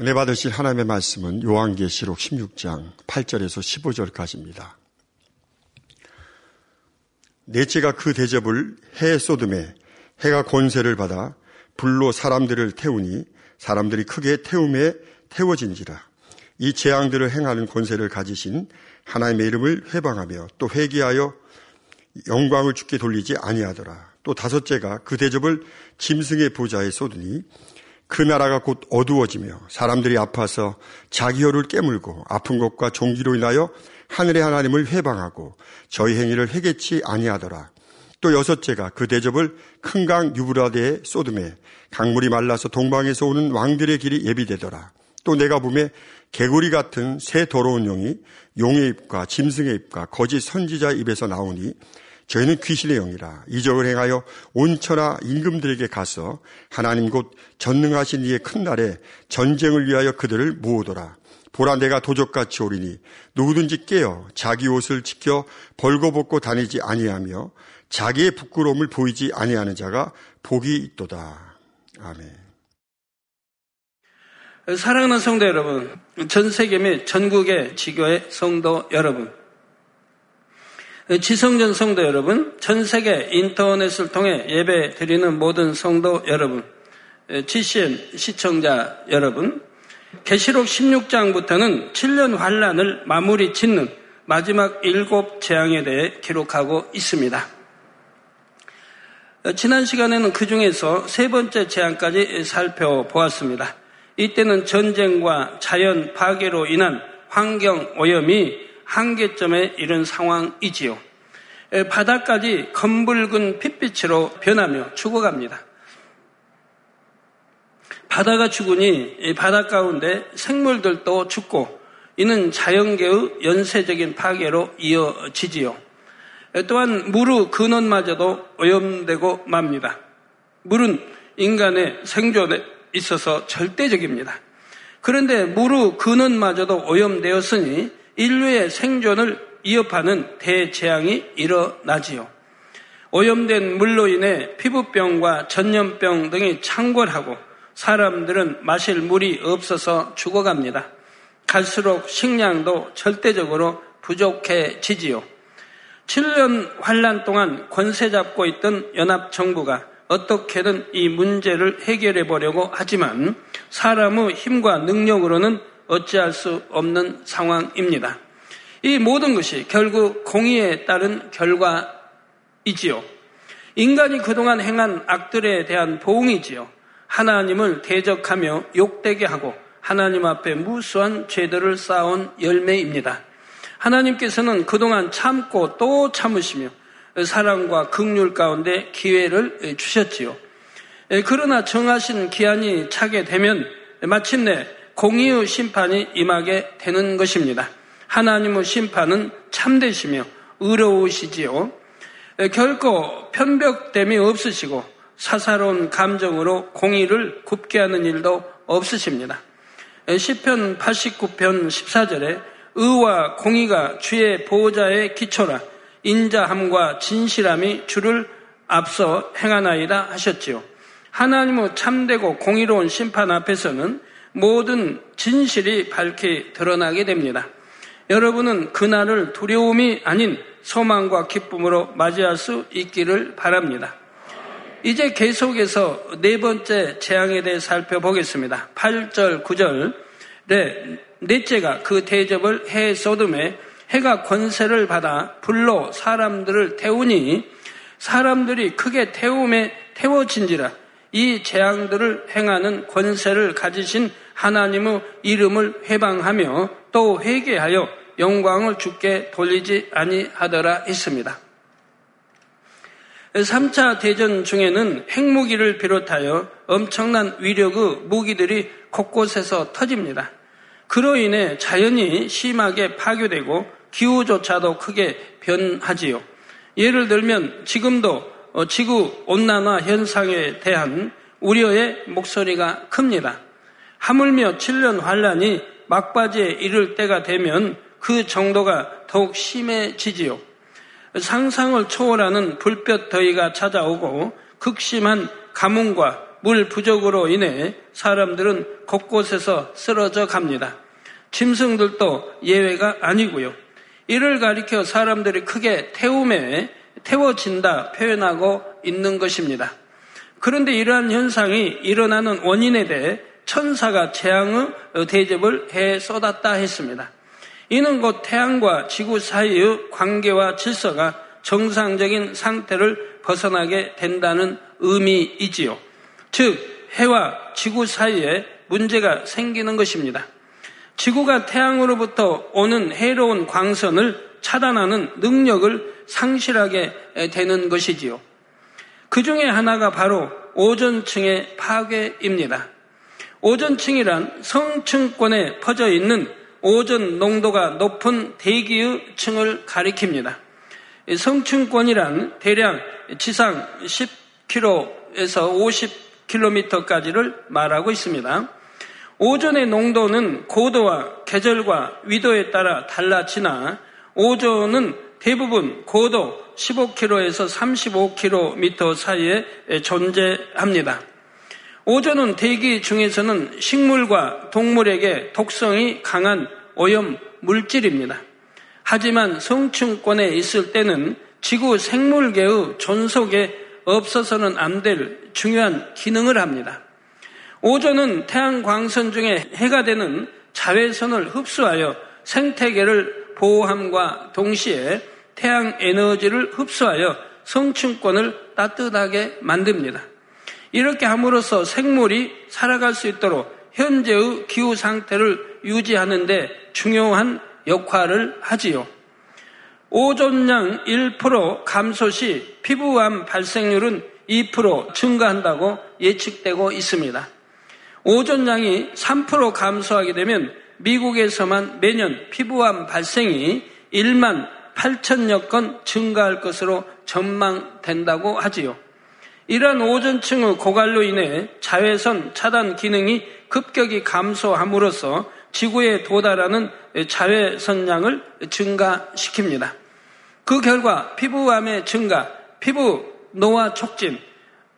은혜 받으실 하나님의 말씀은 요한계시록 16장 8절에서 15절까지입니다. 넷째가 그 대접을 해 쏟음에 해가 권세를 받아 불로 사람들을 태우니 사람들이 크게 태움에 태워진지라. 이 재앙들을 행하는 권세를 가지신 하나님의 이름을 회방하며 또 회개하여 영광을 죽게 돌리지 아니하더라. 또 다섯째가 그 대접을 짐승의 보좌에 쏟으니 그 나라가 곧 어두워지며 사람들이 아파서 자기 혀를 깨물고 아픈 것과 종기로 인하여 하늘의 하나님을 회방하고 저희 행위를 해겠지 아니하더라. 또 여섯째가 그 대접을 큰 강 유브라데에 쏟음에 강물이 말라서 동방에서 오는 왕들의 길이 예비되더라. 또 내가 보매 개구리 같은 새 더러운 용이 용의 입과 짐승의 입과 거짓 선지자 입에서 나오니 저희는 귀신의 영이라 이적을 행하여 온천하 임금들에게 가서 하나님 곧 전능하신 이의 큰 날에 전쟁을 위하여 그들을 모으더라. 보라 내가 도적같이 오리니 누구든지 깨어 자기 옷을 지켜 벌거벗고 다니지 아니하며 자기의 부끄러움을 보이지 아니하는 자가 복이 있도다. 아멘. 사랑하는 성도 여러분, 전 세계 및 전국의 지교의 성도 여러분, 지성전 성도 여러분, 전 세계 인터넷을 통해 예배 드리는 모든 성도 여러분, GCN 시청자 여러분, 계시록 16장부터는 7년 환란을 마무리 짓는 마지막 일곱 재앙에 대해 기록하고 있습니다. 지난 시간에는 그 중에서 세 번째 재앙까지 살펴보았습니다. 이때는 전쟁과 자연 파괴로 인한 환경 오염이 한계점에 이른 상황이지요. 바다까지 검붉은 핏빛으로 변하며 죽어갑니다. 바다가 죽으니 바다 가운데 생물들도 죽고 이는 자연계의 연쇄적인 파괴로 이어지지요. 또한 물의 근원마저도 오염되고 맙니다. 물은 인간의 생존에 있어서 절대적입니다. 그런데 물의 근원마저도 오염되었으니 인류의 생존을 위협하는 대재앙이 일어나지요. 오염된 물로 인해 피부병과 전염병 등이 창궐하고 사람들은 마실 물이 없어서 죽어갑니다. 갈수록 식량도 절대적으로 부족해지지요. 7년 환란 동안 권세 잡고 있던 연합 정부가 어떻게든 이 문제를 해결해 보려고 하지만 사람의 힘과 능력으로는 어찌할 수 없는 상황입니다. 이 모든 것이 결국 공의에 따른 결과이지요. 인간이 그동안 행한 악들에 대한 보응이지요. 하나님을 대적하며 욕되게 하고 하나님 앞에 무수한 죄들을 쌓아온 열매입니다. 하나님께서는 그동안 참고 또 참으시며 사랑과 극률 가운데 기회를 주셨지요. 그러나 정하신 기한이 차게 되면 마침내 공의의 심판이 임하게 되는 것입니다. 하나님의 심판은 참되시며 의로우시지요. 결코 편벽됨이 없으시고 사사로운 감정으로 공의를 굽게 하는 일도 없으십니다. 10편 89편 14절에 의와 공의가 주의 보호자의 기초라 인자함과 진실함이 주를 앞서 행하나이다 하셨지요. 하나님의 참되고 공의로운 심판 앞에서는 모든 진실이 밝히 드러나게 됩니다. 여러분은 그날을 두려움이 아닌 소망과 기쁨으로 맞이할 수 있기를 바랍니다. 이제 계속해서 네 번째 재앙에 대해 살펴보겠습니다. 8절, 9절. 네, 넷째가 그 대접을 해 쏟음에 해가 권세를 받아 불로 사람들을 태우니 사람들이 크게 태움에 태워진지라 이 재앙들을 행하는 권세를 가지신 하나님의 이름을 회방하며 또 회개하여 영광을 주께 돌리지 아니하더라 했습니다. 3차 대전 중에는 핵무기를 비롯하여 엄청난 위력의 무기들이 곳곳에서 터집니다. 그로 인해 자연이 심하게 파괴되고 기후조차도 크게 변하지요. 예를 들면 지금도 지구 온난화 현상에 대한 우려의 목소리가 큽니다. 하물며 7년 환란이 막바지에 이를 때가 되면 그 정도가 더욱 심해지지요. 상상을 초월하는 불볕 더위가 찾아오고 극심한 가뭄과 물 부족으로 인해 사람들은 곳곳에서 쓰러져 갑니다. 짐승들도 예외가 아니고요. 이를 가리켜 사람들이 크게 태움에 태워진다 표현하고 있는 것입니다. 그런데 이러한 현상이 일어나는 원인에 대해 천사가 재앙의 대접을 해 쏟았다 했습니다. 이는 곧 태양과 지구 사이의 관계와 질서가 정상적인 상태를 벗어나게 된다는 의미이지요. 즉, 해와 지구 사이에 문제가 생기는 것입니다. 지구가 태양으로부터 오는 해로운 광선을 차단하는 능력을 상실하게 되는 것이지요. 그 중에 하나가 바로 오존층의 파괴입니다. 오존층이란 성층권에 퍼져 있는 오존 농도가 높은 대기의 층을 가리킵니다. 성층권이란 대략 지상 10km에서 50km까지를 말하고 있습니다. 오존의 농도는 고도와 계절과 위도에 따라 달라지나 오존은 대부분 고도 15km에서 35km 사이에 존재합니다. 오존은 대기 중에서는 식물과 동물에게 독성이 강한 오염 물질입니다. 하지만 성층권에 있을 때는 지구 생물계의 존속에 없어서는 안 될 중요한 기능을 합니다. 오존은 태양 광선 중에 해가 되는 자외선을 흡수하여 생태계를 보호함과 동시에 태양 에너지를 흡수하여 성층권을 따뜻하게 만듭니다. 이렇게 함으로써 생물이 살아갈 수 있도록 현재의 기후 상태를 유지하는데 중요한 역할을 하지요. 오존량 1% 감소 시 피부암 발생률은 2% 증가한다고 예측되고 있습니다. 오존량이 3% 감소하게 되면 미국에서만 매년 피부암 발생이 1만 8천여 건 증가할 것으로 전망된다고 하지요. 이러한 오존층의 고갈로 인해 자외선 차단 기능이 급격히 감소함으로써 지구에 도달하는 자외선량을 증가시킵니다. 그 결과 피부암의 증가, 피부 노화 촉진,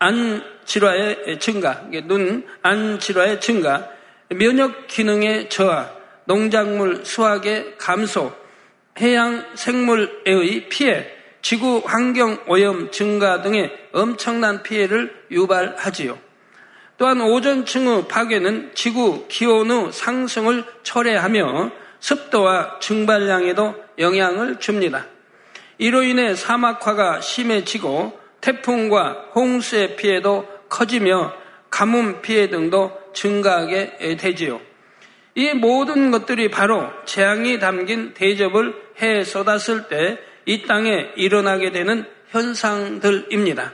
안 질화의 증가, 눈, 안 질화의 증가, 면역 기능의 저하, 농작물 수확의 감소, 해양 생물의 피해, 지구 환경 오염 증가 등의 엄청난 피해를 유발하지요. 또한 오존층의 파괴는 지구 기온의 상승을 초래하며 습도와 증발량에도 영향을 줍니다. 이로 인해 사막화가 심해지고 태풍과 홍수의 피해도 커지며 가뭄 피해 등도 증가하게 되지요. 이 모든 것들이 바로 재앙이 담긴 대접을 해 쏟았을 때 이 땅에 일어나게 되는 현상들입니다.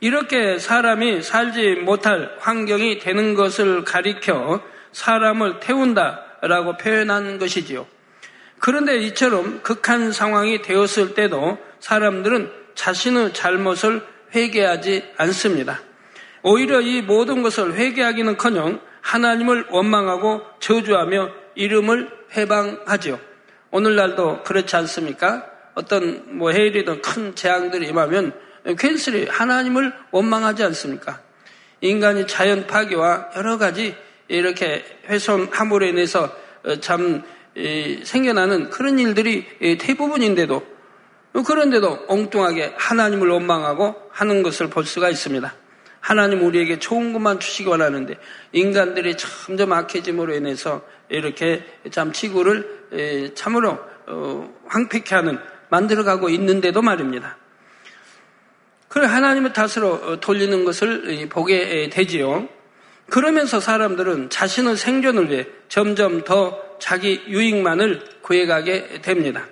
이렇게 사람이 살지 못할 환경이 되는 것을 가리켜 사람을 태운다라고 표현한 것이지요. 그런데 이처럼 극한 상황이 되었을 때도 사람들은 자신의 잘못을 회개하지 않습니다. 오히려 이 모든 것을 회개하기는커녕 하나님을 원망하고 저주하며 이름을 해방하지요. 오늘날도 그렇지 않습니까? 어떤 뭐 해일이든 큰 재앙들이 임하면 괜스레 하나님을 원망하지 않습니까? 인간이 자연 파괴와 여러 가지 이렇게 훼손함으로 인해서 참 생겨나는 그런 일들이 대부분인데도 그런데도 엉뚱하게 하나님을 원망하고 하는 것을 볼 수가 있습니다. 하나님 우리에게 좋은 것만 주시기 원하는데 인간들이 점점 악해짐으로 인해서 이렇게 참 지구를 참으로 어, 황폐케 하는 만들어가고 있는데도 말입니다. 그걸 하나님의 탓으로 어, 돌리는 것을 보게 되지요. 그러면서 사람들은 자신의 생존을 위해 점점 더 자기 유익만을 구해가게 됩니다.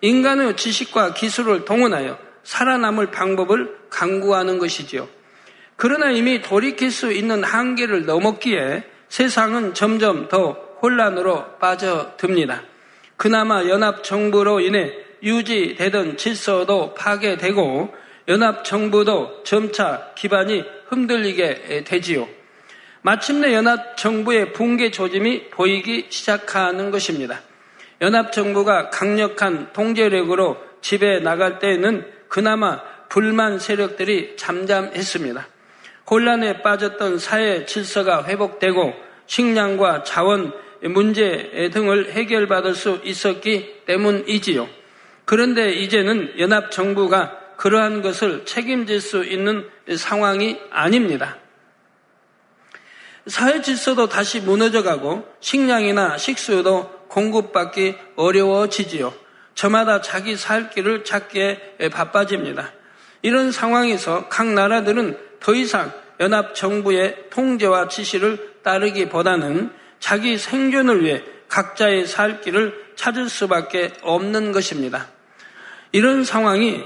인간의 지식과 기술을 동원하여 살아남을 방법을 강구하는 것이지요. 그러나 이미 돌이킬 수 있는 한계를 넘었기에 세상은 점점 더 혼란으로 빠져듭니다. 그나마 연합정부로 인해 유지되던 질서도 파괴되고 연합정부도 점차 기반이 흔들리게 되지요. 마침내 연합정부의 붕괴 조짐이 보이기 시작하는 것입니다. 연합정부가 강력한 통제력으로 집에 나갈 때에는 그나마 불만 세력들이 잠잠했습니다. 혼란에 빠졌던 사회 질서가 회복되고 식량과 자원 문제 등을 해결받을 수 있었기 때문이지요. 그런데 이제는 연합 정부가 그러한 것을 책임질 수 있는 상황이 아닙니다. 사회 질서도 다시 무너져가고 식량이나 식수도 공급받기 어려워지지요. 저마다 자기 살 길을 찾기에 바빠집니다. 이런 상황에서 각 나라들은 더 이상 연합 정부의 통제와 지시를 따르기보다는 자기 생존을 위해 각자의 살 길을 찾을 수밖에 없는 것입니다. 이런 상황이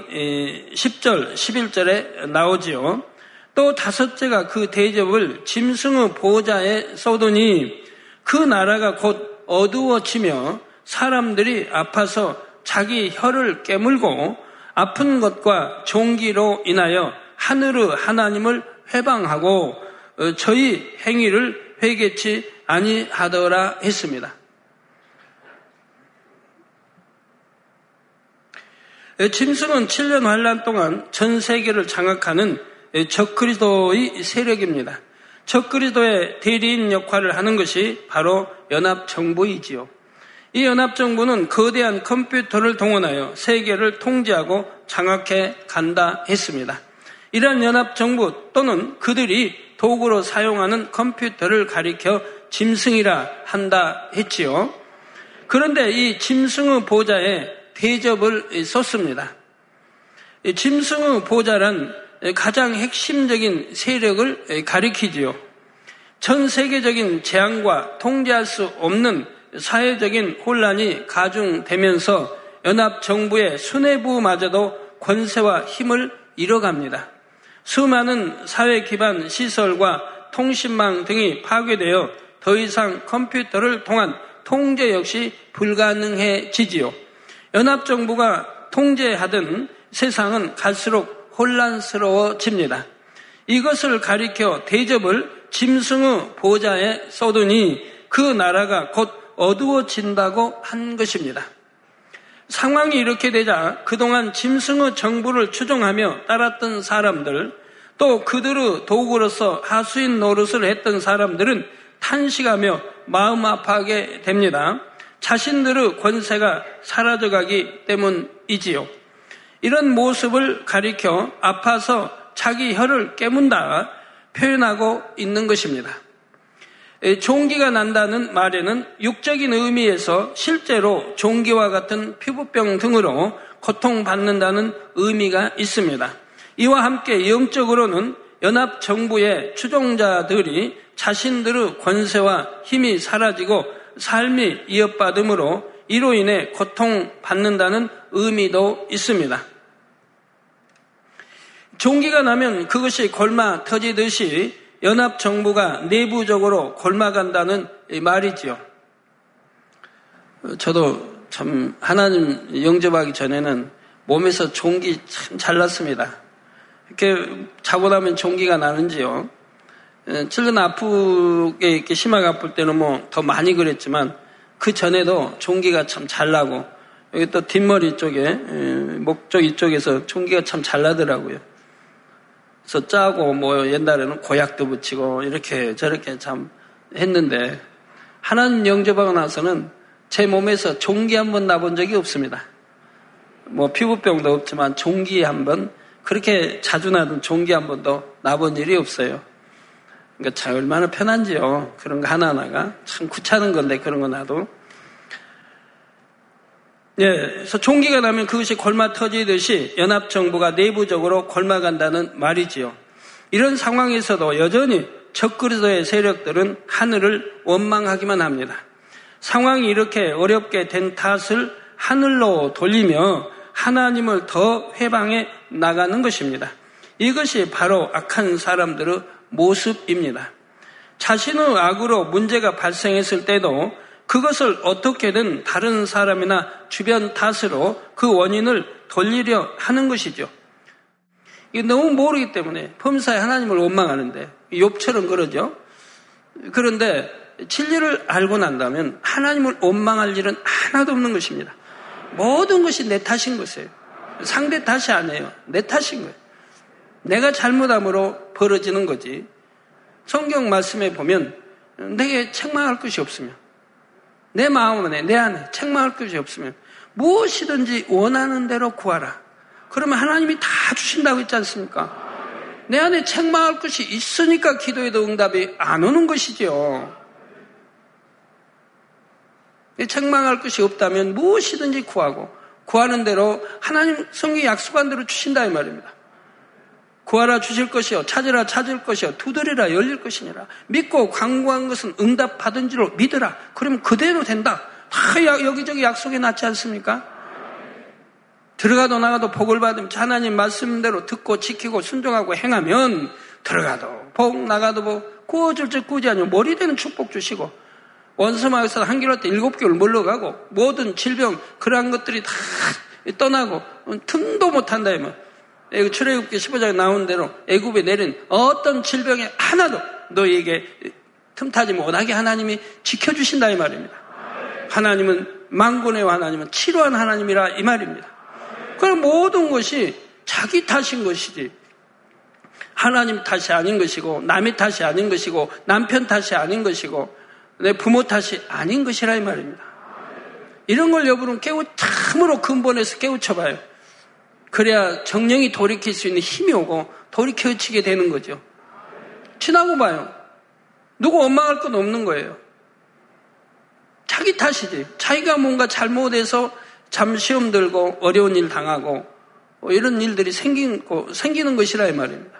10절, 11절에 나오지요. 또 다섯째가 그 대접을 짐승의 보호자에 쏘더니 그 나라가 곧 어두워지며 사람들이 아파서 자기 혀를 깨물고 아픈 것과 종기로 인하여 하늘의 하나님을 회방하고 어, 저희 행위를 회개치 아니하더라 했습니다. 짐승은 7년 환란 동안 전 세계를 장악하는 적그리도의 세력입니다. 적그리도의 대리인 역할을 하는 것이 바로 연합정부이지요. 이 연합정부는 거대한 컴퓨터를 동원하여 세계를 통제하고 장악해 간다 했습니다. 이러한 연합정부 또는 그들이 도구로 사용하는 컴퓨터를 가리켜 짐승이라 한다 했지요. 그런데 이 짐승의 보좌에 대접을 썼습니다. 짐승의 보좌란 가장 핵심적인 세력을 가리키지요. 전 세계적인 재앙과 통제할 수 없는 사회적인 혼란이 가중되면서 연합 정부의 수뇌부마저도 권세와 힘을 잃어갑니다. 수많은 사회 기반 시설과 통신망 등이 파괴되어 더 이상 컴퓨터를 통한 통제 역시 불가능해지지요. 연합정부가 통제하던 세상은 갈수록 혼란스러워집니다. 이것을 가리켜 대접을 짐승의 보좌에 쏘더니 그 나라가 곧 어두워진다고 한 것입니다. 상황이 이렇게 되자 그동안 짐승의 정부를 추종하며 따랐던 사람들, 또 그들의 도구로서 하수인 노릇을 했던 사람들은 탄식하며 마음 아파하게 됩니다. 자신들의 권세가 사라져가기 때문이지요. 이런 모습을 가리켜 아파서 자기 혀를 깨문다 표현하고 있는 것입니다. 종기가 난다는 말에는 육적인 의미에서 실제로 종기와 같은 피부병 등으로 고통받는다는 의미가 있습니다. 이와 함께 영적으로는 연합 정부의 추종자들이 자신들의 권세와 힘이 사라지고 삶이 이어받음으로 이로 인해 고통받는다는 의미도 있습니다. 종기가 나면 그것이 골마 터지듯이 연합 정부가 내부적으로 골마간다는 말이지요. 저도 참 하나님 영접하기 전에는 몸에서 종기 참 잘났습니다. 이렇게 자고 나면 종기가 나는지요. 찔른 아프게 이렇게 심하게 아플 때는 뭐 더 많이 그랬지만 그 전에도 종기가 참 잘 나고 여기 또 뒷머리 쪽에 목쪽 이쪽에서 종기가 참 잘 나더라고요. 그래서 짜고 뭐 옛날에는 고약도 붙이고 이렇게 저렇게 참 했는데 하나님 영접하고 나서는 제 몸에서 종기 한 번 나본 적이 없습니다. 뭐 피부병도 없지만 종기 한 번 그렇게 자주 나던 종기 한 번도 나본 일이 없어요. 그러니까 참 얼마나 편한지요. 그런 거 하나하나가 참 귀찮은 건데 그런 거 나도. 예, 그래서 종기가 나면 그것이 골마 터지듯이 연합정부가 내부적으로 골마간다는 말이지요. 이런 상황에서도 여전히 적그리스도의 세력들은 하늘을 원망하기만 합니다. 상황이 이렇게 어렵게 된 탓을 하늘로 돌리며 하나님을 더 회방해 나가는 것입니다. 이것이 바로 악한 사람들의 모습입니다. 자신의 악으로 문제가 발생했을 때도 그것을 어떻게든 다른 사람이나 주변 탓으로 그 원인을 돌리려 하는 것이죠. 이게 너무 모르기 때문에 범사에 하나님을 원망하는데 욥처럼 그러죠. 그런데 진리를 알고 난다면 하나님을 원망할 일은 하나도 없는 것입니다. 모든 것이 내 탓인 것이에요. 상대 탓이 아니에요. 내 탓인 거예요. 내가 잘못함으로 벌어지는 거지. 성경 말씀에 보면 내게 책망할 것이 없으면 내 마음 안에 내 안에 책망할 것이 없으면 무엇이든지 원하는 대로 구하라. 그러면 하나님이 다 주신다고 했지 않습니까? 내 안에 책망할 것이 있으니까 기도에도 응답이 안 오는 것이죠. 책망할 것이 없다면 무엇이든지 구하고 구하는 대로 하나님 성경이 약속한 대로 주신다 이 말입니다. 구하라 주실 것이요 찾으라 찾을 것이요 두드리라 열릴 것이니라. 믿고 강구한 것은 응답 받은 줄로 믿으라. 그러면 그대로 된다. 다 여기저기 약속해 놨지 않습니까? 들어가도 나가도 복을 받으면 하나님 말씀대로 듣고 지키고 순종하고 행하면 들어가도 복 나가도 복 구워줄 줄 구지 아니고 머리 되는 축복 주시고 원수마에서 한 길로 때 일곱 개월 물러가고 모든 질병 그러한 것들이 다 떠나고 틈도 못한다 이면 출애굽기 15장에 나온 대로 애굽에 내린 어떤 질병이 하나도 너에게 틈타지 못하게 하나님이 지켜주신다 이 말입니다. 하나님은 망군의 하나님은 치료한 하나님이라 이 말입니다. 그럼 모든 것이 자기 탓인 것이지 하나님 탓이 아닌 것이고 남의 탓이 아닌 것이고 남편 탓이 아닌 것이고 내 부모 탓이 아닌 것이라 이 말입니다. 이런 걸 여러분은 깨우 참으로 근본에서 깨우쳐봐요. 그래야 정령이 돌이킬 수 있는 힘이 오고 돌이켜치게 되는 거죠. 지나고 봐요. 누구 원망할 건 없는 거예요. 자기 탓이지. 자기가 뭔가 잘못해서 잠 시험 들고 어려운 일 당하고 뭐 이런 일들이 생기고, 생기는 것이라 이 말입니다.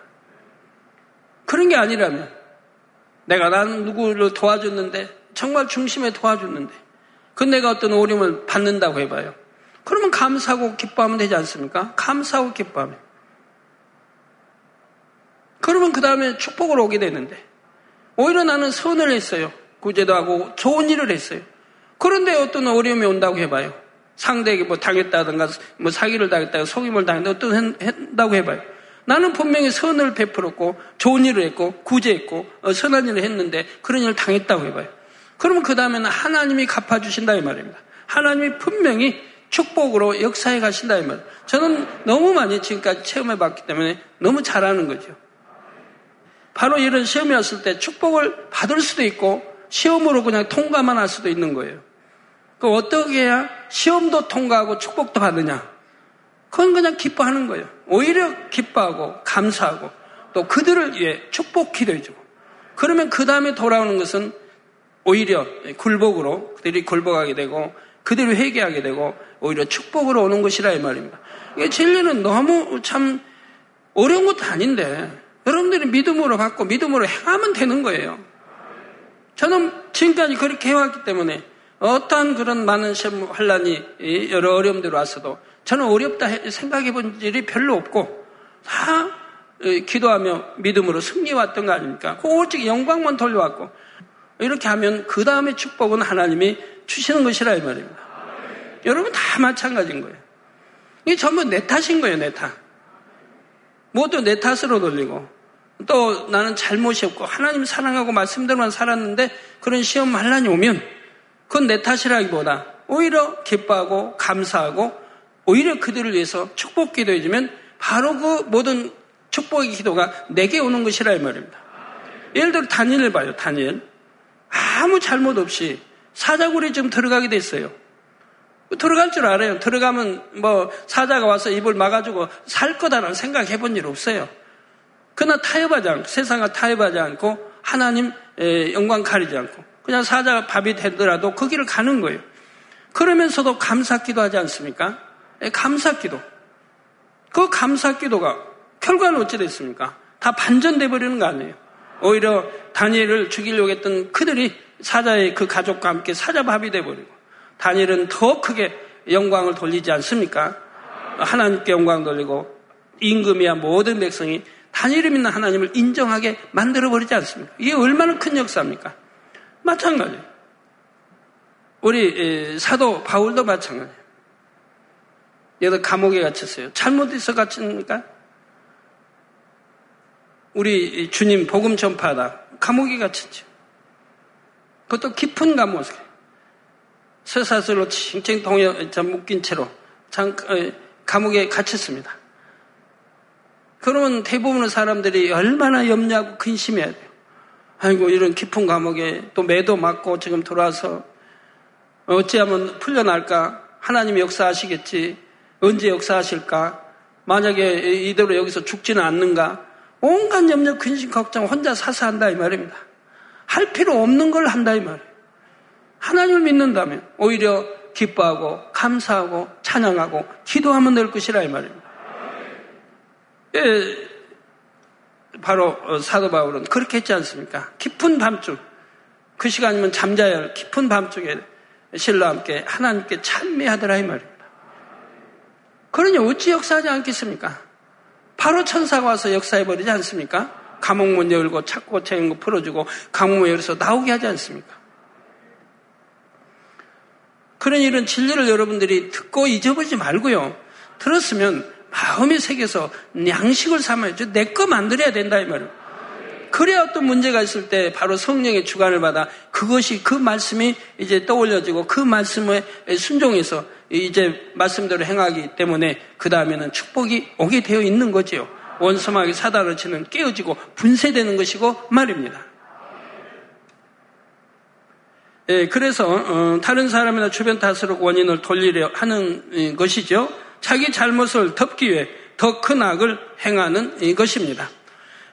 그런 게 아니라면 내가 나는 누구를 도와줬는데 정말 중심에 도와줬는데 그 내가 어떤 어려움을 받는다고 해봐요. 그러면 감사하고 기뻐하면 되지 않습니까? 감사하고 기뻐하면. 그러면 그 다음에 축복을 오게 되는데 오히려 나는 선을 했어요. 구제도 하고 좋은 일을 했어요. 그런데 어떤 어려움이 온다고 해봐요. 상대에게 뭐 당했다든가 뭐 사기를 당했다가 속임을 당했다 어떤 한다고 해봐요. 나는 분명히 선을 베풀었고 좋은 일을 했고 구제했고 어, 선한 일을 했는데 그런 일을 당했다고 해봐요. 그러면 그 다음에는 하나님이 갚아주신다 이 말입니다. 하나님이 분명히 축복으로 역사해 가신다 이 말. 저는 너무 많이 지금까지 체험해 봤기 때문에 너무 잘하는 거죠. 바로 이런 시험이 왔을 때 축복을 받을 수도 있고 시험으로 그냥 통과만 할 수도 있는 거예요. 그 어떻게 해야 시험도 통과하고 축복도 받느냐? 그건 그냥 기뻐하는 거예요. 오히려 기뻐하고 감사하고 또 그들을 위해 축복 기도해주고 그러면 그 다음에 돌아오는 것은 오히려 굴복으로 그들이 굴복하게 되고 그들이 회개하게 되고 오히려 축복으로 오는 것이라 이 말입니다. 진리는 너무 참 어려운 것도 아닌데 여러분들이 믿음으로 받고 믿음으로 행하면 되는 거예요. 저는 지금까지 그렇게 해왔기 때문에 어떠한 그런 많은 시험 환란이 여러 어려움들 왔어도 저는 어렵다 생각해 본 일이 별로 없고 다 기도하며 믿음으로 승리해왔던 거 아닙니까? 오직 영광만 돌려왔고 이렇게 하면 그 다음에 축복은 하나님이 주시는 것이라 이 말입니다. 여러분 다 마찬가지인 거예요. 이게 전부 내 탓인 거예요, 내 탓. 모두 내 탓으로 돌리고 또 나는 잘못이 없고 하나님 사랑하고 말씀대로만 살았는데 그런 시험 환란이 오면 그건 내 탓이라기보다 오히려 기뻐하고 감사하고 오히려 그들을 위해서 축복 기도해주면 바로 그 모든 축복의 기도가 내게 오는 것이라 이 말입니다. 예를 들어 다니엘을 봐요. 다니엘. 아무 잘못 없이 사자굴에 좀 들어가게 됐어요. 들어갈 줄 알아요. 들어가면 뭐 사자가 와서 입을 막아주고 살 거다라는 생각 해 본 일 없어요. 그러나 타협하지 않고 세상을 타협하지 않고 하나님 영광 가리지 않고 그냥 사자가 밥이 되더라도 그 길을 가는 거예요. 그러면서도 감사기도 하지 않습니까? 감사기도. 그 감사기도가 결과는 어찌 됐습니까? 다 반전돼 버리는 거 아니에요. 오히려 다니엘을 죽이려고 했던 그들이 사자의 그 가족과 함께 사자 밥이 돼 버리고 다니엘은 더 크게 영광을 돌리지 않습니까? 하나님께 영광 돌리고 임금이야 모든 백성이 다니엘을 믿는 하나님을 인정하게 만들어버리지 않습니까? 이게 얼마나 큰 역사입니까? 마찬가지예요. 우리 사도 바울도 마찬가지예요. 얘도 감옥에 갇혔어요. 잘못해서 갇힙니까? 우리 주님 복음 전파하다 감옥에 갇혔죠. 그것도 깊은 감옥에 쇠사슬로 칭칭 동여 묶인 채로 장, 어, 감옥에 갇혔습니다. 그러면 대부분의 사람들이 얼마나 염려하고 근심해야 돼요. 아이고, 이런 깊은 감옥에 또 매도 맞고 지금 들어와서 어찌하면 풀려날까? 하나님이 역사하시겠지. 언제 역사하실까? 만약에 이대로 여기서 죽지는 않는가? 온갖 염려, 근심, 걱정 혼자 사서 한다 이 말입니다. 할 필요 없는 걸 한다 이 말이에요. 하나님을 믿는다면 오히려 기뻐하고 감사하고 찬양하고 기도하면 될 것이라 이 말입니다. 예, 바로 어, 사도 바울은 그렇게 했지 않습니까? 깊은 밤중 그 시간이면 잠자야 할 깊은 밤중에 신과 함께 하나님께 찬미하더라 이 말입니다. 그러니 어찌 역사하지 않겠습니까? 바로 천사가 와서 역사해버리지 않습니까? 감옥 문 열고 찾고 채인 거 풀어주고 감옥 열어서 나오게 하지 않습니까? 그런 이런 진리를 여러분들이 듣고 잊어버리지 말고요. 들었으면 마음의 세계에서 양식을 삼아야죠. 내 거 만들어야 된다 이 말이에요. 그래야 어떤 문제가 있을 때 바로 성령의 주관을 받아 그것이 그 말씀이 이제 떠올려지고 그 말씀에 순종해서 이제 말씀대로 행하기 때문에 그 다음에는 축복이 오게 되어 있는 거지요. 원수막이 사다를 치는 깨어지고 분쇄되는 것이고 말입니다. 예, 그래서 어, 다른 사람이나 주변 탓으로 원인을 돌리려 하는 것이죠. 자기 잘못을 덮기 위해 더 큰 악을 행하는 것입니다.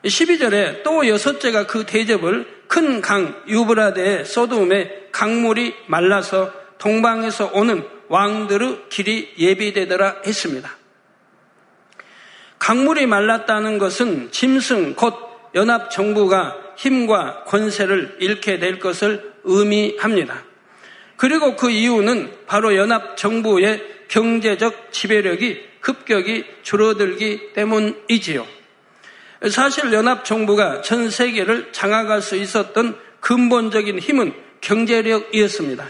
12절에 또 여섯째가 그 대접을 큰 강 유브라데의 소돔에 강물이 말라서 동방에서 오는 왕들의 길이 예비되더라 했습니다. 강물이 말랐다는 것은 짐승 곧 연합 정부가 힘과 권세를 잃게 될 것을 의미합니다. 그리고 그 이유는 바로 연합 정부의 경제적 지배력이 급격히 줄어들기 때문이지요. 사실 연합 정부가 전 세계를 장악할 수 있었던 근본적인 힘은 경제력이었습니다.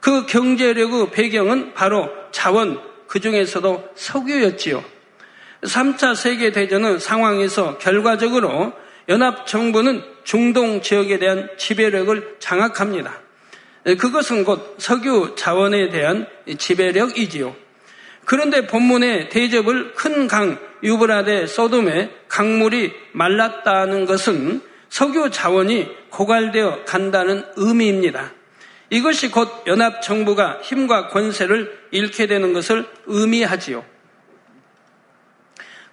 그 경제력의 배경은 바로 자원, 그 중에서도 석유였지요. 3차 세계대전은 상황에서 결과적으로 연합 정부는 중동 지역에 대한 지배력을 장악합니다. 그것은 곧 석유 자원에 대한 지배력이지요. 그런데 본문의 대접을 큰 강 유브라데 소돔에 강물이 말랐다는 것은 석유 자원이 고갈되어 간다는 의미입니다. 이것이 곧 연합 정부가 힘과 권세를 잃게 되는 것을 의미하지요.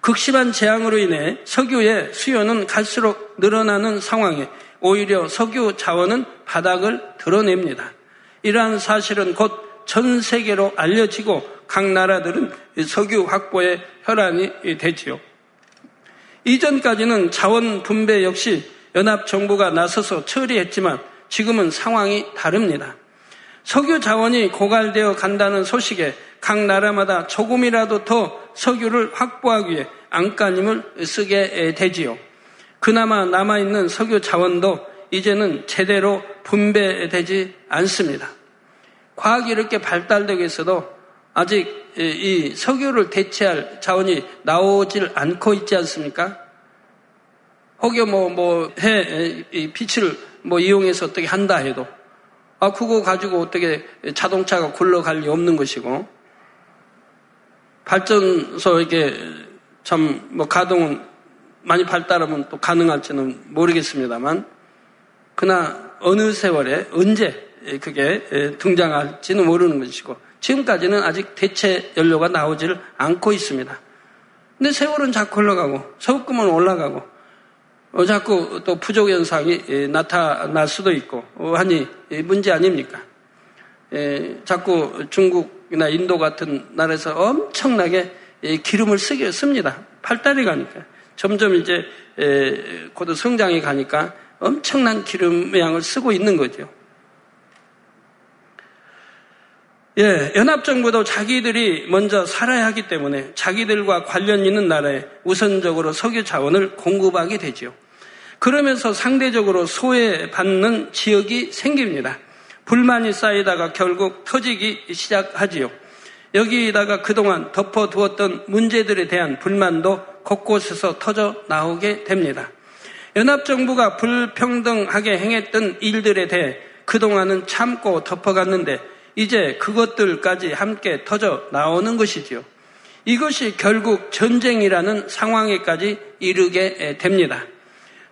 극심한 재앙으로 인해 석유의 수요는 갈수록 늘어나는 상황에 오히려 석유 자원은 바닥을 드러냅니다. 이러한 사실은 곧 전 세계로 알려지고 각 나라들은 석유 확보에 혈안이 되지요. 이전까지는 자원 분배 역시 연합 정부가 나서서 처리했지만 지금은 상황이 다릅니다. 석유 자원이 고갈되어 간다는 소식에 각 나라마다 조금이라도 더 석유를 확보하기 위해 안간힘을 쓰게 되지요. 그나마 남아있는 석유 자원도 이제는 제대로 분배되지 않습니다. 과학이 이렇게 발달되고 있어도 아직 이 석유를 대체할 자원이 나오질 않고 있지 않습니까? 혹여 뭐, 뭐, 해, 빛을 뭐 이용해서 어떻게 한다 해도, 아, 그거 가지고 어떻게 자동차가 굴러갈 리 없는 것이고, 발전소 이게 참 뭐 가동은 많이 발달하면 또 가능할지는 모르겠습니다만, 그러나 어느 세월에 언제 그게 등장할지는 모르는 것이고, 지금까지는 아직 대체 연료가 나오지를 않고 있습니다. 근데 세월은 자꾸 흘러가고, 서금은 올라가고, 어, 자꾸 또 부족 현상이 나타날 수도 있고 어, 하니 문제 아닙니까? 에, 자꾸 중국 이나 인도 같은 나라에서 엄청나게 기름을 쓰게 씁니다. 팔달이 가니까 점점 이제 곧 성장이 가니까 엄청난 기름 양을 쓰고 있는 거죠. 예, 연합정부도 자기들이 먼저 살아야 하기 때문에 자기들과 관련 있는 나라에 우선적으로 석유 자원을 공급하게 되지요. 그러면서 상대적으로 소외받는 지역이 생깁니다. 불만이 쌓이다가 결국 터지기 시작하지요. 여기다가 그동안 덮어두었던 문제들에 대한 불만도 곳곳에서 터져 나오게 됩니다. 연합정부가 불평등하게 행했던 일들에 대해 그동안은 참고 덮어갔는데 이제 그것들까지 함께 터져 나오는 것이지요. 이것이 결국 전쟁이라는 상황에까지 이르게 됩니다.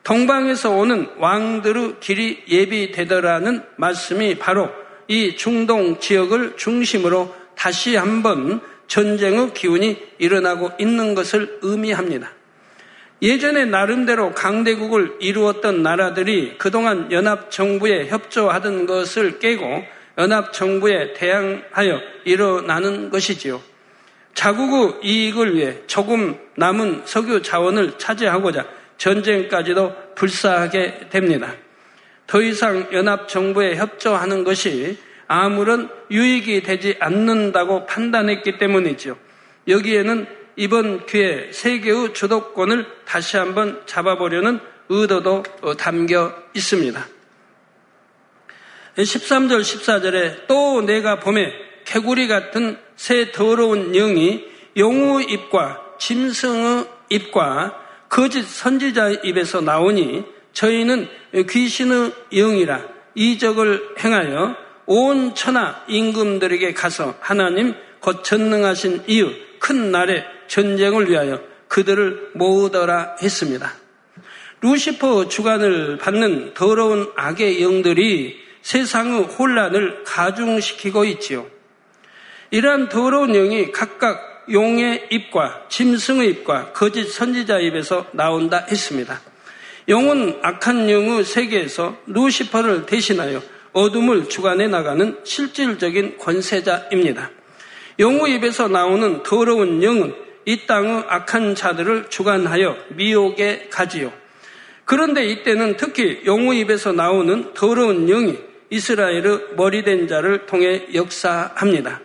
동방에서 오는 왕들의 길이 예비되더라는 말씀이 바로 이 중동 지역을 중심으로 다시 한번 전쟁의 기운이 일어나고 있는 것을 의미합니다. 예전에 나름대로 강대국을 이루었던 나라들이 그동안 연합정부에 협조하던 것을 깨고 연합정부에 대항하여 일어나는 것이지요. 자국의 이익을 위해 조금 남은 석유 자원을 차지하고자 전쟁까지도 불사하게 됩니다. 더 이상 연합정부에 협조하는 것이 아무런 유익이 되지 않는다고 판단했기 때문이죠. 여기에는 이번 기회에 세계의 주도권을 다시 한번 잡아보려는 의도도 담겨 있습니다. 13절, 14절에 또 내가 봄에 개구리 같은 새 더러운 영이 용의 입과 짐승의 입과 거짓 선지자의 입에서 나오니 저희는 귀신의 영이라 이적을 행하여 온 천하 임금들에게 가서 하나님 곧 전능하신 이유 큰 날에 전쟁을 위하여 그들을 모으더라 했습니다. 루시퍼 주관을 받는 더러운 악의 영들이 세상의 혼란을 가중시키고 있지요. 이러한 더러운 영이 각각 용의 입과 짐승의 입과 거짓 선지자 입에서 나온다 했습니다. 영은 악한 영의 세계에서 루시퍼를 대신하여 어둠을 주관해 나가는 실질적인 권세자입니다. 영의 입에서 나오는 더러운 영은 이 땅의 악한 자들을 주관하여 미혹에 가지요. 그런데 이때는 특히 영의 입에서 나오는 더러운 영이 이스라엘의 머리된 자를 통해 역사합니다.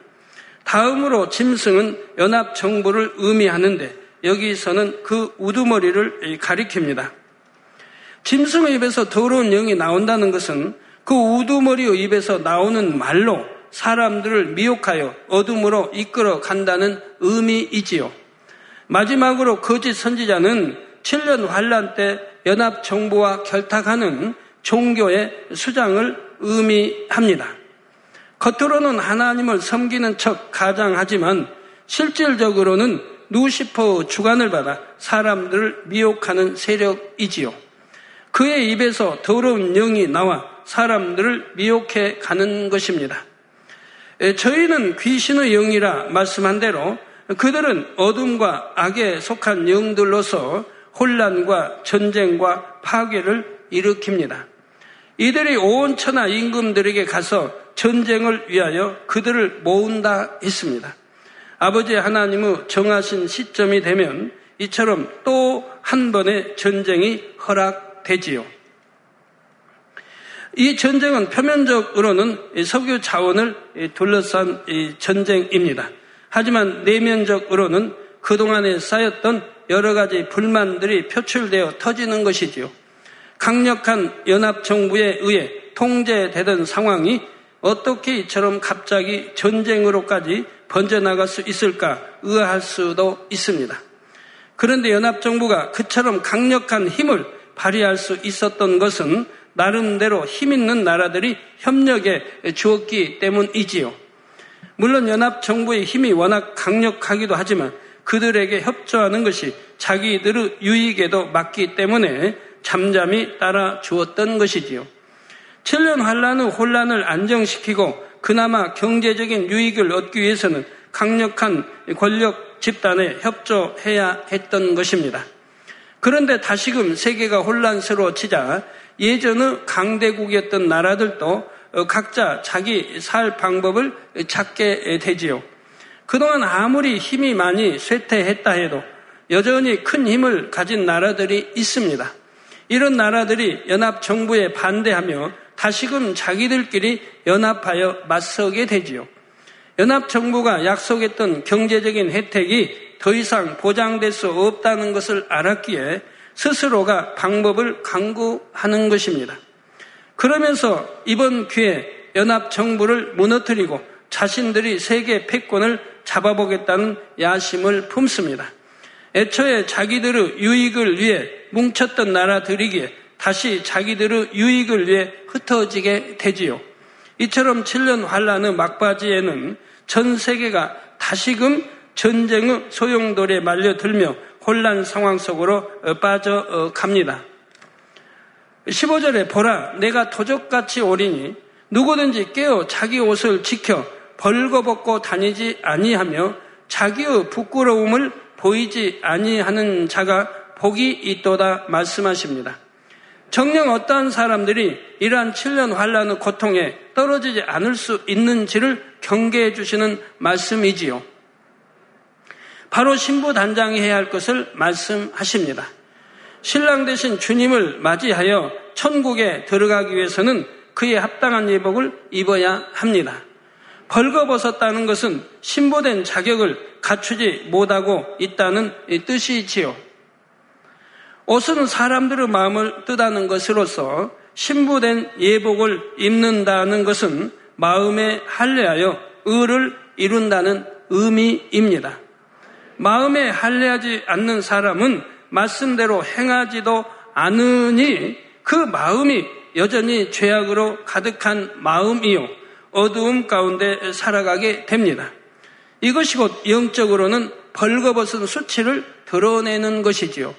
다음으로 짐승은 연합 정부를 의미하는데 여기서는 그 우두머리를 가리킵니다. 짐승의 입에서 더러운 영이 나온다는 것은 그 우두머리의 입에서 나오는 말로 사람들을 미혹하여 어둠으로 이끌어 간다는 의미이지요. 마지막으로 거짓 선지자는 7년 환란 때 연합 정부와 결탁하는 종교의 수장을 의미합니다. 겉으로는 하나님을 섬기는 척 가장하지만 실질적으로는 누시퍼 주관을 받아 사람들을 미혹하는 세력이지요. 그의 입에서 더러운 영이 나와 사람들을 미혹해 가는 것입니다. 저희는 귀신의 영이라 말씀한 대로 그들은 어둠과 악에 속한 영들로서 혼란과 전쟁과 파괴를 일으킵니다. 이들이 온 천하 임금들에게 가서 전쟁을 위하여 그들을 모은다 했습니다. 아버지 하나님의 정하신 시점이 되면 이처럼 또 한 번의 전쟁이 허락되지요. 이 전쟁은 표면적으로는 석유 자원을 둘러싼 전쟁입니다. 하지만 내면적으로는 그동안에 쌓였던 여러 가지 불만들이 표출되어 터지는 것이지요. 강력한 연합정부에 의해 통제되던 상황이 어떻게 이처럼 갑자기 전쟁으로까지 번져나갈 수 있을까 의아할 수도 있습니다. 그런데 연합정부가 그처럼 강력한 힘을 발휘할 수 있었던 것은 나름대로 힘 있는 나라들이 협력에 주었기 때문이지요. 물론 연합정부의 힘이 워낙 강력하기도 하지만 그들에게 협조하는 것이 자기들의 유익에도 맞기 때문에 잠잠히 따라 주었던 것이지요. 7년 환란의 혼란을 안정시키고 그나마 경제적인 유익을 얻기 위해서는 강력한 권력 집단에 협조해야 했던 것입니다. 그런데 다시금 세계가 혼란스러워지자 예전의 강대국이었던 나라들도 각자 자기 살 방법을 찾게 되지요. 그동안 아무리 힘이 많이 쇠퇴했다 해도 여전히 큰 힘을 가진 나라들이 있습니다. 이런 나라들이 연합 정부에 반대하며 다시금 자기들끼리 연합하여 맞서게 되지요. 연합 정부가 약속했던 경제적인 혜택이 더 이상 보장될 수 없다는 것을 알았기에 스스로가 방법을 강구하는 것입니다. 그러면서 이번 기회에 연합 정부를 무너뜨리고 자신들이 세계 패권을 잡아보겠다는 야심을 품습니다. 애초에 자기들의 유익을 위해 뭉쳤던 나라들이기에 다시 자기들의 유익을 위해 흩어지게 되지요. 이처럼 7년 환란의 막바지에는 전 세계가 다시금 전쟁의 소용돌이에 말려들며 혼란 상황 속으로 어, 빠져갑니다. 15절에 보라 내가 도적같이 오리니 누구든지 깨어 자기 옷을 지켜 벌거벗고 다니지 아니하며 자기의 부끄러움을 보이지 아니하는 자가 복이 있도다 말씀하십니다. 정녕 어떠한 사람들이 이러한 7년 환란의 고통에 떨어지지 않을 수 있는지를 경계해 주시는 말씀이지요. 바로 신부 단장이 해야 할 것을 말씀하십니다. 신랑 대신 주님을 맞이하여 천국에 들어가기 위해서는 그에 합당한 예복을 입어야 합니다. 벌거벗었다는 것은 신부된 자격을 갖추지 못하고 있다는 뜻이지요. 옷은 사람들의 마음을 뜻하는 것으로서 신부된 예복을 입는다는 것은 마음에 할례하여 의를 이룬다는 의미입니다. 마음에 할례하지 않는 사람은 말씀대로 행하지도 않으니 그 마음이 여전히 죄악으로 가득한 마음이요. 어두움 가운데 살아가게 됩니다. 이것이 곧 영적으로는 벌거벗은 수치를 드러내는 것이지요.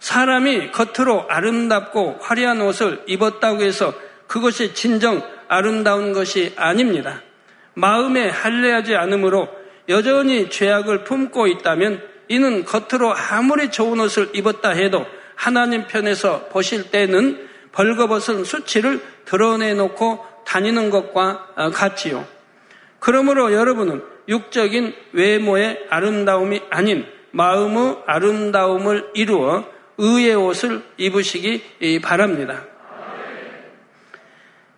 사람이 겉으로 아름답고 화려한 옷을 입었다고 해서 그것이 진정 아름다운 것이 아닙니다. 마음에 할례하지 않으므로 여전히 죄악을 품고 있다면 이는 겉으로 아무리 좋은 옷을 입었다 해도 하나님 편에서 보실 때는 벌거벗은 수치를 드러내 놓고 다니는 것과 같지요. 그러므로 여러분은 육적인 외모의 아름다움이 아닌 마음의 아름다움을 이루어 의의 옷을 입으시기 바랍니다.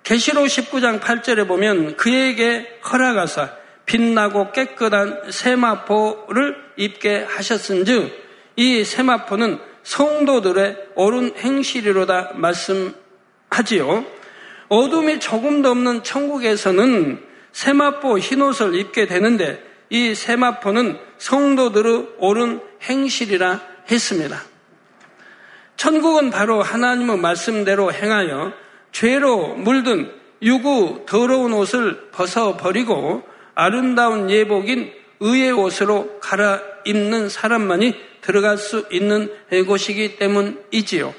계시록 19장 8절에 보면 그에게 허락하사 빛나고 깨끗한 세마포를 입게 하셨은즉 이 세마포는 성도들의 옳은 행실이로다 말씀하지요. 어둠이 조금도 없는 천국에서는 세마포 흰옷을 입게 되는데 이 세마포는 성도들의 옳은 행실이라 했습니다. 천국은 바로 하나님의 말씀대로 행하여 죄로 물든 유구 더러운 옷을 벗어버리고 아름다운 예복인 의의 옷으로 갈아입는 사람만이 들어갈 수 있는 곳이기 때문이지요.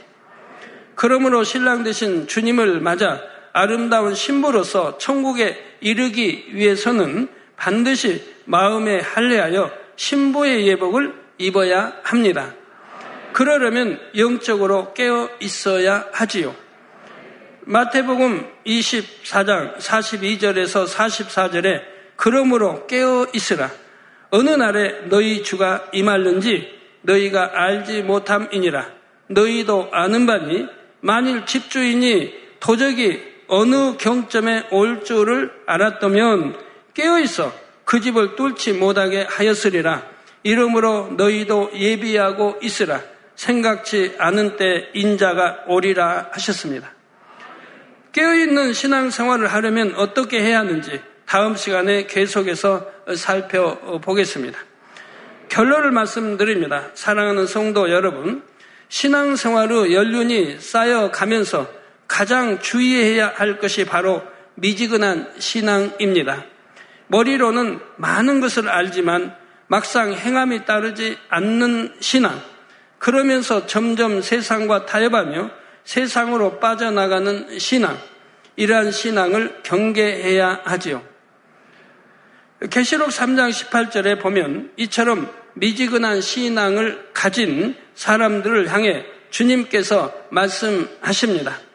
그러므로 신랑 대신 주님을 맞아 아름다운 신부로서 천국에 이르기 위해서는 반드시 마음에 할례하여 신부의 예복을 입어야 합니다. 그러려면 영적으로 깨어 있어야 하지요. 마태복음 24장 42절에서 44절에 그러므로 깨어 있으라. 어느 날에 너희 주가 임할는지 너희가 알지 못함이니라. 너희도 아는 바니 만일 집주인이 도적이 어느 경점에 올 줄을 알았다면 깨어 있어 그 집을 뚫지 못하게 하였으리라. 이러므로 너희도 예비하고 있으라. 생각지 않은 때 인자가 오리라 하셨습니다. 깨어있는 신앙생활을 하려면 어떻게 해야 하는지 다음 시간에 계속해서 살펴보겠습니다. 결론을 말씀드립니다. 사랑하는 성도 여러분, 신앙생활의 연륜이 쌓여가면서 가장 주의해야 할 것이 바로 미지근한 신앙입니다. 머리로는 많은 것을 알지만 막상 행함이 따르지 않는 신앙, 그러면서 점점 세상과 타협하며 세상으로 빠져나가는 신앙, 이러한 신앙을 경계해야 하지요. 계시록 3장 18절에 보면 이처럼 미지근한 신앙을 가진 사람들을 향해 주님께서 말씀하십니다.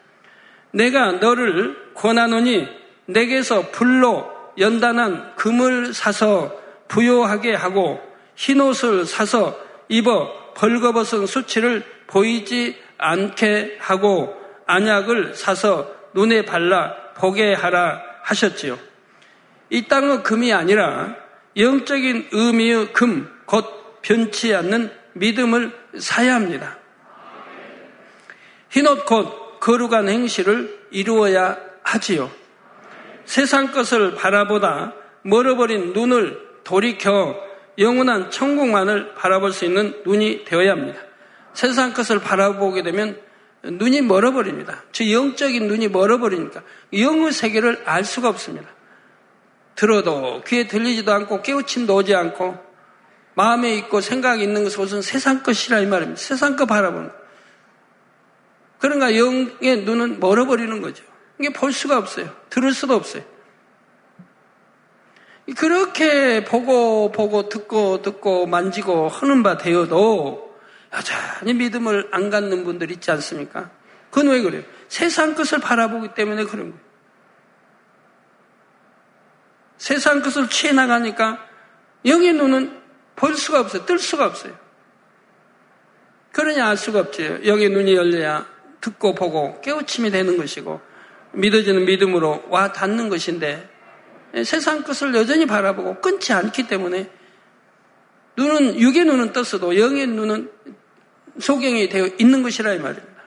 내가 너를 권하노니 내게서 불로 연단한 금을 사서 부요하게 하고 흰옷을 사서 입어 벌거벗은 수치를 보이지 않게 하고 안약을 사서 눈에 발라 보게 하라 하셨지요. 이 땅의 금이 아니라 영적인 의미의 금, 곧 변치 않는 믿음을 사야 합니다. 흰옷 곧 거룩한 행실을 이루어야 하지요. 세상 것을 바라보다 멀어버린 눈을 돌이켜 영원한 천국만을 바라볼 수 있는 눈이 되어야 합니다. 세상 것을 바라보게 되면 눈이 멀어버립니다. 저 영적인 눈이 멀어버리니까 영의 세계를 알 수가 없습니다. 들어도 귀에 들리지도 않고 깨우침도 오지 않고 마음에 있고 생각이 있는 것은 세상 것이라 이 말입니다. 세상 것 바라보는. 그러니까 영의 눈은 멀어버리는 거죠. 이게 볼 수가 없어요. 들을 수도 없어요. 그렇게 보고 보고 듣고 듣고 만지고 하는 바 되어도 여전히 믿음을 안 갖는 분들 있지 않습니까? 그건 왜 그래요? 세상 것을 바라보기 때문에 그런 거예요. 세상 것을 취해 나가니까 영의 눈은 볼 수가 없어요. 뜰 수가 없어요. 그러냐 알 수가 없지요. 영의 눈이 열려야 듣고 보고 깨우침이 되는 것이고 믿어지는 믿음으로 와 닿는 것인데 세상 것을 여전히 바라보고 끊지 않기 때문에 눈은 육의 눈은 떴어도 영의 눈은 소경이 되어 있는 것이라 이 말입니다.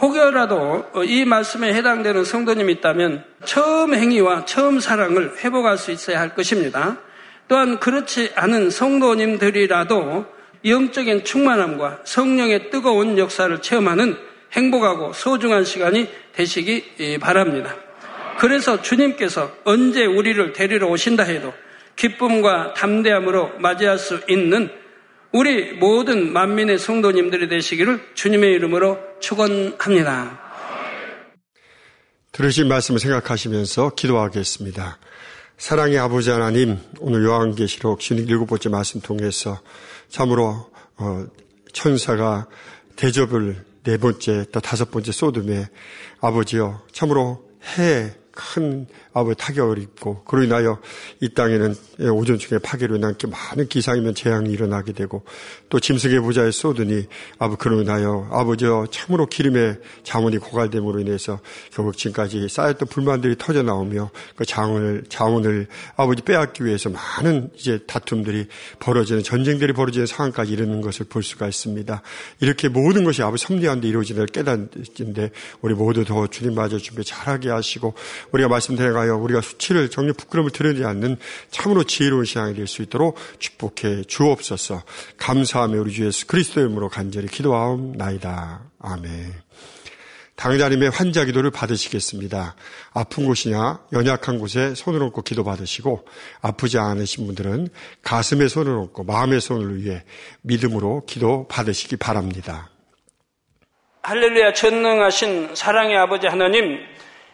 혹여라도 이 말씀에 해당되는 성도님이 있다면 처음 행위와 처음 사랑을 회복할 수 있어야 할 것입니다. 또한 그렇지 않은 성도님들이라도 영적인 충만함과 성령의 뜨거운 역사를 체험하는 행복하고 소중한 시간이 되시기 바랍니다. 그래서 주님께서 언제 우리를 데리러 오신다 해도 기쁨과 담대함으로 맞이할 수 있는 우리 모든 만민의 성도님들이 되시기를 주님의 이름으로 축원합니다. 들으신 말씀을 생각하시면서 기도하겠습니다. 사랑의 아버지 하나님, 오늘 요한계시록 17 번째 말씀 통해서 참으로 어, 천사가 대접을 네 번째 또 다섯 번째 소돔에 아버지여 참으로 해 큰 아버지 타격을 입고 그로 인하여 이 땅에는 오전 중에 파괴로 인한 많은 기상이면 재앙이 일어나게 되고 또 짐승의 부자에 쏟으니 아버 그로 인하여 아버지여 참으로 기름의 자원이 고갈됨으로 인해서 결국 지금까지 쌓였던 불만들이 터져 나오며 그 자원을 자원을 아버지 빼앗기 위해서 많은 이제 다툼들이 벌어지는 전쟁들이 벌어지는 상황까지 이르는 것을 볼 수가 있습니다. 이렇게 모든 것이 아버지 섭리한데 이루어지는 깨닫는데 우리 모두 더 주님 맞아 준비 잘하게 하시고 우리가 말씀드려가여 우리가 수치를 정녕 부끄러움을 드러내지 않는 참으로 지혜로운 신앙이 될 수 있도록 축복해 주옵소서. 감사하며 우리 주 예수 그리스도의 이름으로 간절히 기도하옵나이다. 아멘. 당자님의 환자 기도를 받으시겠습니다. 아픈 곳이냐 연약한 곳에 손을 얹고 기도 받으시고 아프지 않으신 분들은 가슴에 손을 얹고 마음의 손을 위해 믿음으로 기도 받으시기 바랍니다. 할렐루야 전능하신 사랑의 아버지 하나님